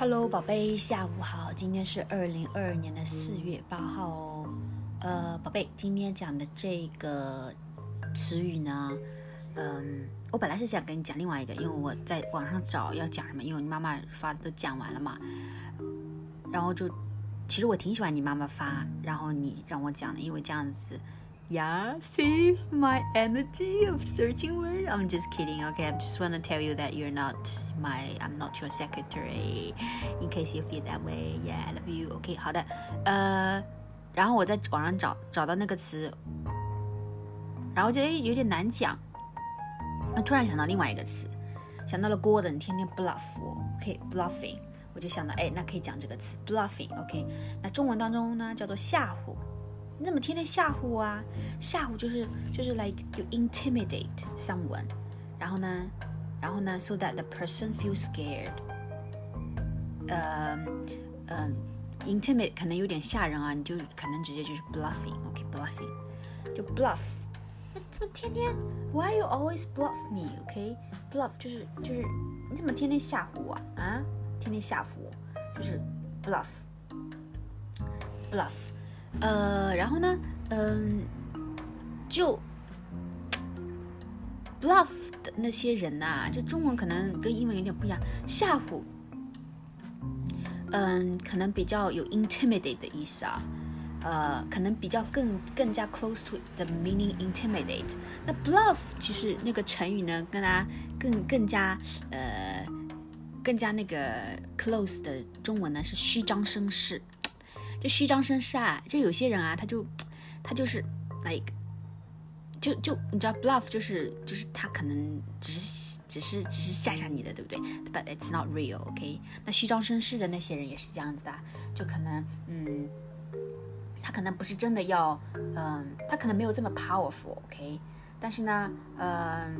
Hello，宝贝，下午好。今天是二零二二年的四月八号哦。呃，宝贝，今天讲的这个词语呢，嗯，我本来是想跟你讲另外一个，因为我在网上找要讲什么，因为你妈妈发的都讲完了嘛。然后就，其实我挺喜欢你妈妈发，然后你让我讲的，因为这样子。Yeah, save my energy of searching word. I'm just kidding. Okay, I just want to tell you that you're not my, I'm not your secretary. In case you feel that way, yeah, I love you. OK，好的，呃，然后我在网上找找到那个词，然后觉得有点难讲，那突然想到另外一个词，想到了 Gordon 天天 bluff 我，OK，bluffing，我就想到，哎，那可以讲这个词 bluffing，OK，那中文当中呢叫做吓唬。你怎么天天吓唬我啊？吓唬就是就是 like you intimidate someone，然后呢，然后呢，so that the person feels scared。呃呃，intimidate 可能有点吓人啊，你就可能直接就是 bluffing，OK，bluffing，就 bluff。那怎么天天？Why you always bluff me？OK，bluff 就是就是你怎么天天吓唬我啊？天天吓唬我，就是 bluff，bluff。 呃，然后呢，嗯，就 bluff 的那些人呐，就中文可能跟英文有点不一样，吓唬，嗯，可能比较有 intimidate 的意思啊，呃，可能比较更更加 close to the meaning intimidate。那 bluff 其实那个成语呢，跟它更更加呃更加那个 close 的中文呢是虚张声势。就虚张声势啊！就有些人啊，他就，他就是 like，就就你知道 bluff 就是就是他可能只是只是只是吓吓你的，对不对？But it's not real，OK？那虚张声势的那些人也是这样子的，就可能嗯，他可能不是真的要，嗯，他可能没有这么 powerful，OK？但是呢，嗯，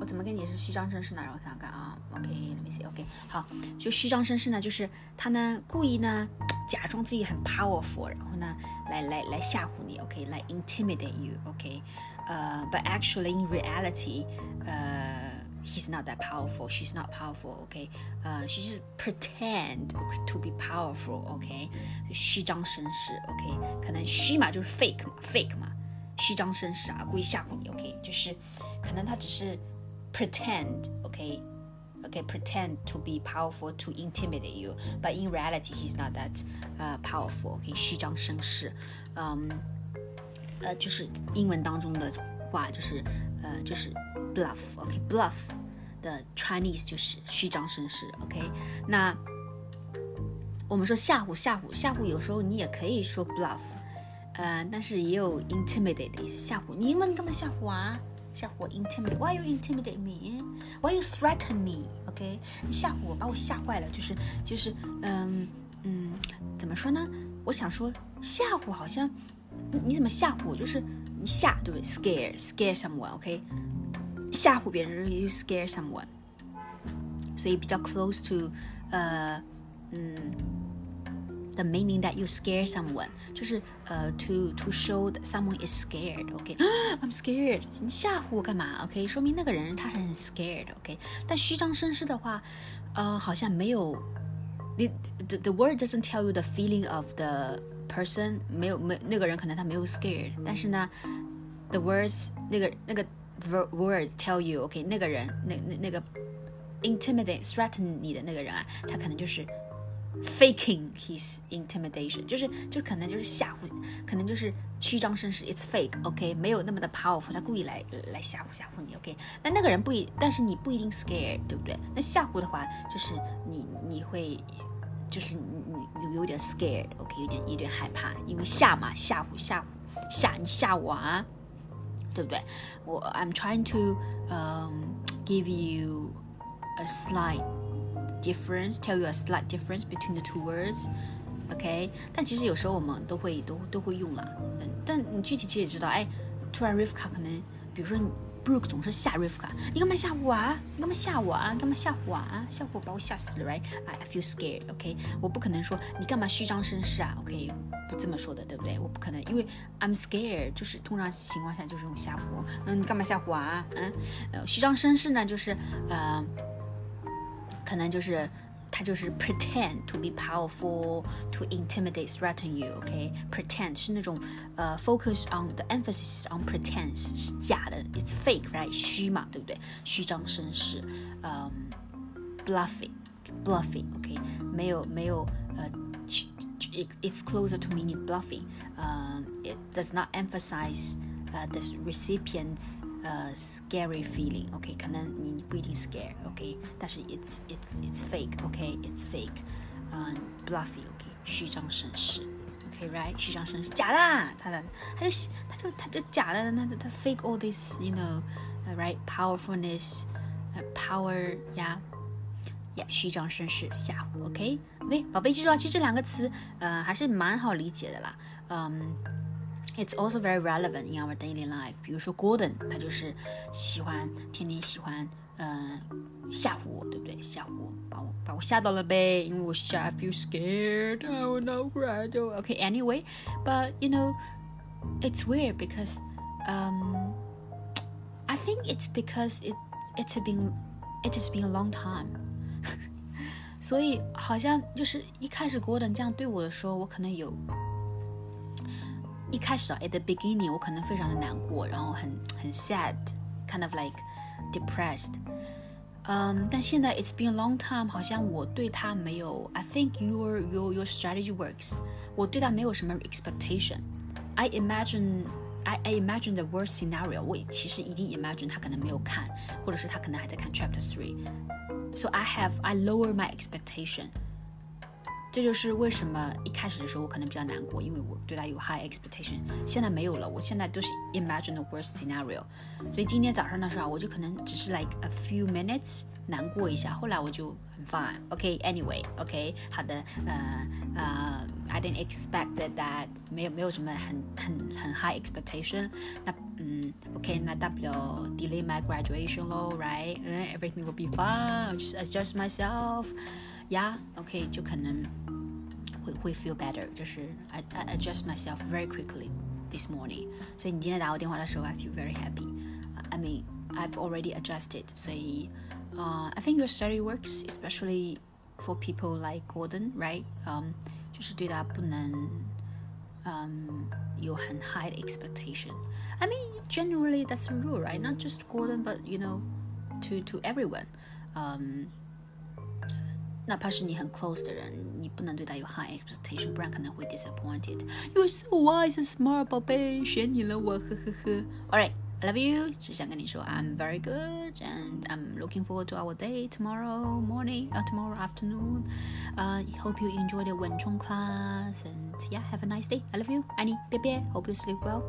我怎么跟你是虚张声势呢？让我看看啊，OK？Let me see，OK？好，就虚张声势呢，就是他呢故意呢。假装自己很 powerful，然后呢，来来来吓唬你，OK，来 intimidate you，OK，呃，but actually in reality，呃，he's not that powerful，she's not powerful，OK，呃，she just pretend to be powerful，OK，虚张声势，OK，可能虚嘛就是 fake 嘛，fake 嘛，虚张声势啊，故意吓唬你，OK，就是可能他只是 pretend，OK。 okay, pretend to be powerful to intimidate you, but in reality, he's not that uh, powerful. OK，虚张声势，嗯，呃，就是英文当中的话就是呃就是 bluff，OK，bluff、okay? 的 Chinese 就是虚张声势，OK，那我们说吓唬吓唬吓唬，有时候你也可以说 bluff，呃，但是也有 intimidate 的意思，吓唬你，英文你干嘛吓唬啊？吓唬我 intimidate，why you intimidate me？Why you threaten me? 吓唬我，把我吓坏了。就是就是，嗯嗯，怎么说呢？我想说吓唬好像，你怎么吓唬我？就是你吓，对不对？Scare，scare someone。OK，吓唬别人，you scare someone。所以比较 close to，呃，嗯。the meaning that you scare someone，就是呃、uh, to to show that someone is scared。OK，I'm scared，你吓唬我干嘛？OK，说明那个人他很 scared。OK，但虚张声势的话，呃，好像没有，the the the word doesn't tell you the feeling of the person，没有没那个人可能他没有 scared，但是呢，the words 那个那个 words tell you OK，那个人那那那个 intimidate threaten 你的那个人啊，他可能就是。 faking his intimidation，就是就可能就是吓唬，可能就是虚张声势，it's fake，OK，、okay? 没有那么的 powerful，他故意来来吓唬吓唬你，OK，那那个人不一，但是你不一定 scared，对不对？那吓唬的话，就是你你会，就是你你有点 scared，OK，、okay? 有点有点害怕，因为吓嘛，吓唬吓唬吓你吓我啊，对不对？我 I'm trying to um give you a slight difference, tell you a slight difference between the two words. OK，但其实有时候我们都会都都会用了，嗯，但你具体其实也知道，哎，突然 Rivka 可能，比如说 Brooke 总是吓 Rivka，你干嘛吓我啊？你干嘛吓我啊？干嘛吓我啊？吓我把我吓死了，right？I feel scared。OK，我不可能说你干嘛虚张声势啊？OK，不这么说的，对不对？我不可能，因为 I'm scared，就是通常情况下就是用吓唬，嗯，你干嘛吓唬啊？嗯，呃，虚张声势呢，就是呃。可能就是 他就是 pretend to be powerful to intimidate threaten you OK pretend 是那种呃 focus on the emphasis on pretense 是假的 it's fake right 虚嘛对不对虚张声势嗯、um, bluffing bluffing OK 没有没有呃 it's closer to meaning bluffing um, it does not emphasize uh, the recipient's uh, scary feeling. OK，可能你不一定 scare。OK，但是 it's it's it's fake。OK，it's fake。嗯，bluffy。OK，虚张声势。OK，right，虚张声势，假的，他的，他就他就他就假的，他他 fake all this，you know，right，powerfulness，power 呀。呀，虚张声势吓唬，OK，OK，宝贝记住啊，其实这两个词，呃，还是蛮好理解的啦，嗯。 It's also very relevant in our daily life。比如说 Gordon，他就是喜欢天天喜欢，嗯、呃，吓唬我，对不对？吓唬我，把我把我吓到了呗，因为我吓 I feel scared. I will not cry. Okay, anyway, but you know, it's weird because, um, I think it's because it it's been it has been a long time. 所以好像就是一开始 Gordon 这样对我的时候，我可能有 一开始啊，at the beginning，我可能非常的难过，然后很很 sad，kind of like depressed。嗯，但现在 it's been a long time，好像我对他没有，I think your your your strategy works。我对他没有什么 expectation。I imagine I I imagine the worst scenario。我其实已经 imagine 他可能没有看，或者是他可能还在看 chapter three。So I have I lower my expectation。 这就是为什么一开始的时候我可能比较难过，因为我对他有 high expectation，现在没有了，我现在都是 imagine the worst scenario。所以今天早上的时候，我就可能只是 like a few minutes 难过一下，后来我就很 fine。OK，anyway，OK，好的，呃呃，I didn't expect that，没有没有什么很很很 high expectation。那嗯，OK，那大不了 delay my graduation 咯，right？嗯，everything will be fine，just adjust myself。 Yeah，OK，就可能。会会 feel better，就是 I I adjust myself very quickly this morning。所以你今天打我电话的时候，I feel very happy。I mean I've already adjusted，所以呃、uh, I think your study works especially for people like Gordon，right？嗯，就是对他不能嗯有很 high 的 expectation。I mean generally that's a rule, right? Not just Gordon, but you know to to everyone。嗯。 哪怕是你很 close 的人，你不能对他有 high expectation，不然可能会 disappointed。You're so wise and smart，宝贝，选你了我，呵呵呵。Alright。I love you，只想跟你说 I'm very good and I'm looking forward to our day tomorrow morning, uh, tomorrow afternoon. Uh, hope you enjoy the 文冲 class and yeah, have a nice day. I love you, Annie, 别别 Hope you sleep well.